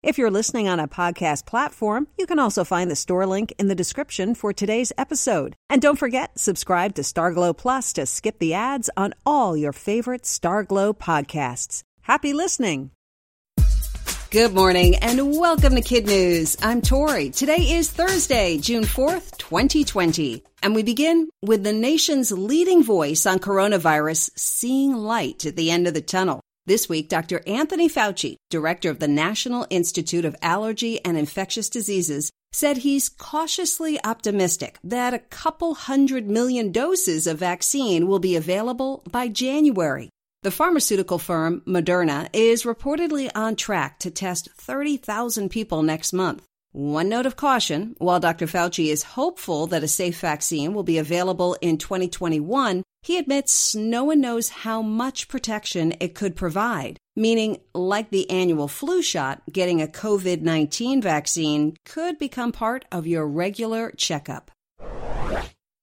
If you're listening on a podcast platform, you can also find the store link in the description for today's episode. And don't forget, subscribe to Starglow Plus to skip the ads on all your favorite Starglow podcasts. Happy listening! Good morning and welcome to Kid News. I'm Tori. Today is Thursday, June 4th, 2020. And we begin with the nation's leading voice on coronavirus seeing light at the end of the tunnel. This week, Dr. Anthony Fauci, director of the National Institute of Allergy and Infectious Diseases, said he's cautiously optimistic that a couple hundred million doses of vaccine will be available by January. The pharmaceutical firm Moderna is reportedly on track to test 30,000 people next month. One note of caution while Dr. Fauci is hopeful that a safe vaccine will be available in 2021, he admits no one knows how much protection it could provide, meaning, like the annual flu shot, getting a COVID 19 vaccine could become part of your regular checkup.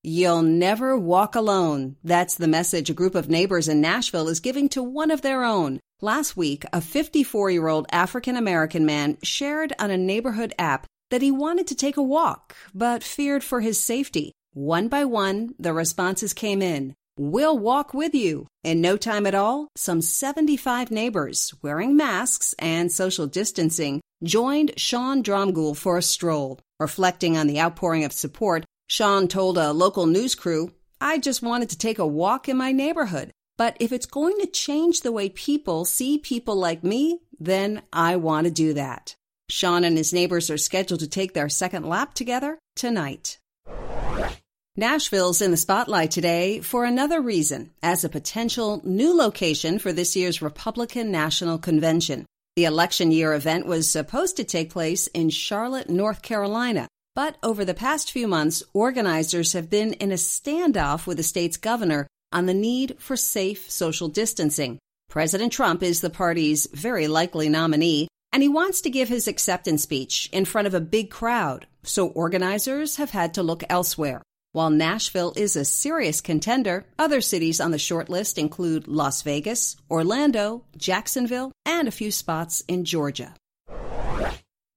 You'll never walk alone. That's the message a group of neighbors in Nashville is giving to one of their own. Last week, a 54 year old African American man shared on a neighborhood app that he wanted to take a walk, but feared for his safety. One by one, the responses came in. We'll walk with you. In no time at all, some 75 neighbors, wearing masks and social distancing, joined Shawn Dromgoole for a stroll. Reflecting on the outpouring of support, Shawn told a local news crew, I just wanted to take a walk in my neighborhood. But if it's going to change the way people see people like me, then I want to do that. Shawn and his neighbors are scheduled to take their second lap together tonight. Nashville's in the spotlight today for another reason as a potential new location for this year's Republican National Convention. The election year event was supposed to take place in Charlotte, North Carolina, but over the past few months, organizers have been in a standoff with the state's governor on the need for safe social distancing. President Trump is the party's very likely nominee, and he wants to give his acceptance speech in front of a big crowd, so organizers have had to look elsewhere. While Nashville is a serious contender, other cities on the short list include Las Vegas, Orlando, Jacksonville, and a few spots in Georgia.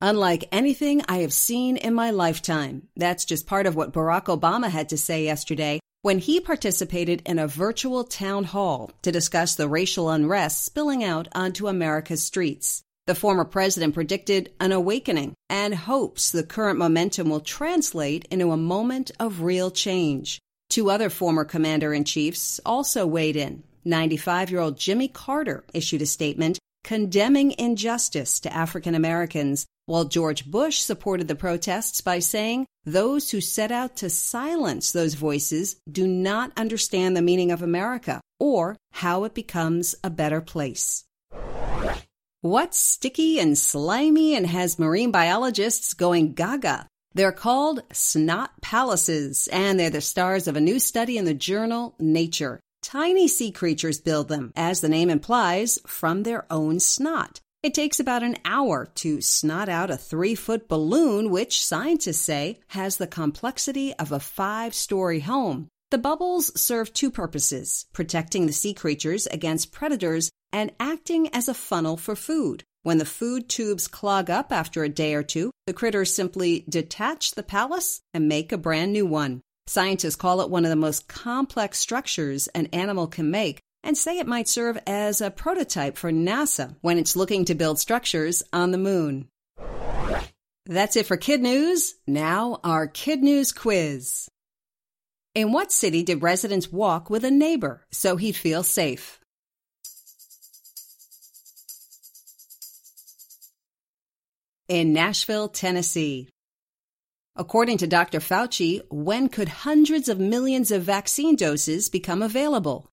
Unlike anything I have seen in my lifetime. That's just part of what Barack Obama had to say yesterday when he participated in a virtual town hall to discuss the racial unrest spilling out onto America's streets. The former president predicted an awakening and hopes the current momentum will translate into a moment of real change. Two other former commander in chiefs also weighed in. 95 year old Jimmy Carter issued a statement condemning injustice to African Americans, while George Bush supported the protests by saying those who set out to silence those voices do not understand the meaning of America or how it becomes a better place. What's sticky and slimy and has marine biologists going gaga? They're called snot palaces, and they're the stars of a new study in the journal Nature. Tiny sea creatures build them, as the name implies, from their own snot. It takes about an hour to snot out a three foot balloon, which scientists say has the complexity of a five story home. The bubbles serve two purposes protecting the sea creatures against predators and acting as a funnel for food. When the food tubes clog up after a day or two, the critters simply detach the palace and make a brand new one. Scientists call it one of the most complex structures an animal can make and say it might serve as a prototype for NASA when it's looking to build structures on the moon. That's it for Kid News. Now, our Kid News quiz. In what city did residents walk with a neighbor so he'd feel safe? In Nashville, Tennessee. According to Dr. Fauci, when could hundreds of millions of vaccine doses become available?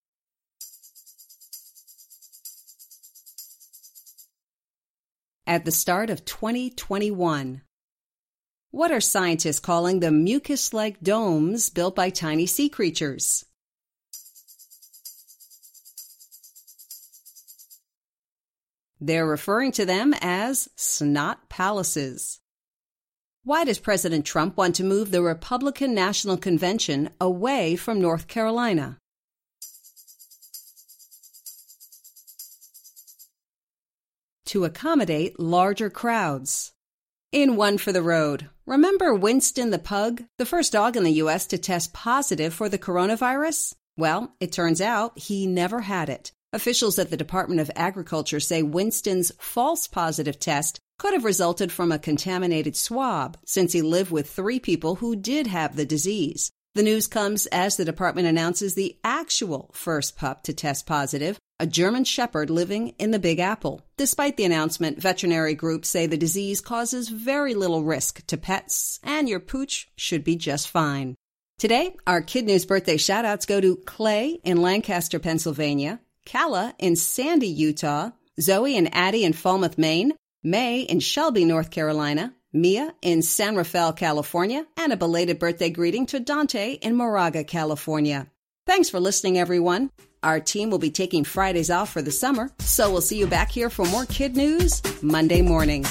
At the start of 2021. What are scientists calling the mucus like domes built by tiny sea creatures? They're referring to them as snot palaces. Why does President Trump want to move the Republican National Convention away from North Carolina? To accommodate larger crowds. In One for the Road, remember Winston the pug, the first dog in the U.S. to test positive for the coronavirus? Well, it turns out he never had it. Officials at the Department of Agriculture say Winston's false positive test could have resulted from a contaminated swab, since he lived with three people who did have the disease. The news comes as the department announces the actual first pup to test positive, a German Shepherd living in the Big Apple. Despite the announcement, veterinary groups say the disease causes very little risk to pets, and your pooch should be just fine. Today, our Kid News birthday shoutouts go to Clay in Lancaster, Pennsylvania, Kala in Sandy, Utah, Zoe and Addie in Falmouth, Maine, May in Shelby, North Carolina, Mia in San Rafael, California, and a belated birthday greeting to Dante in Moraga, California. Thanks for listening, everyone. Our team will be taking Fridays off for the summer, so we'll see you back here for more kid news Monday morning.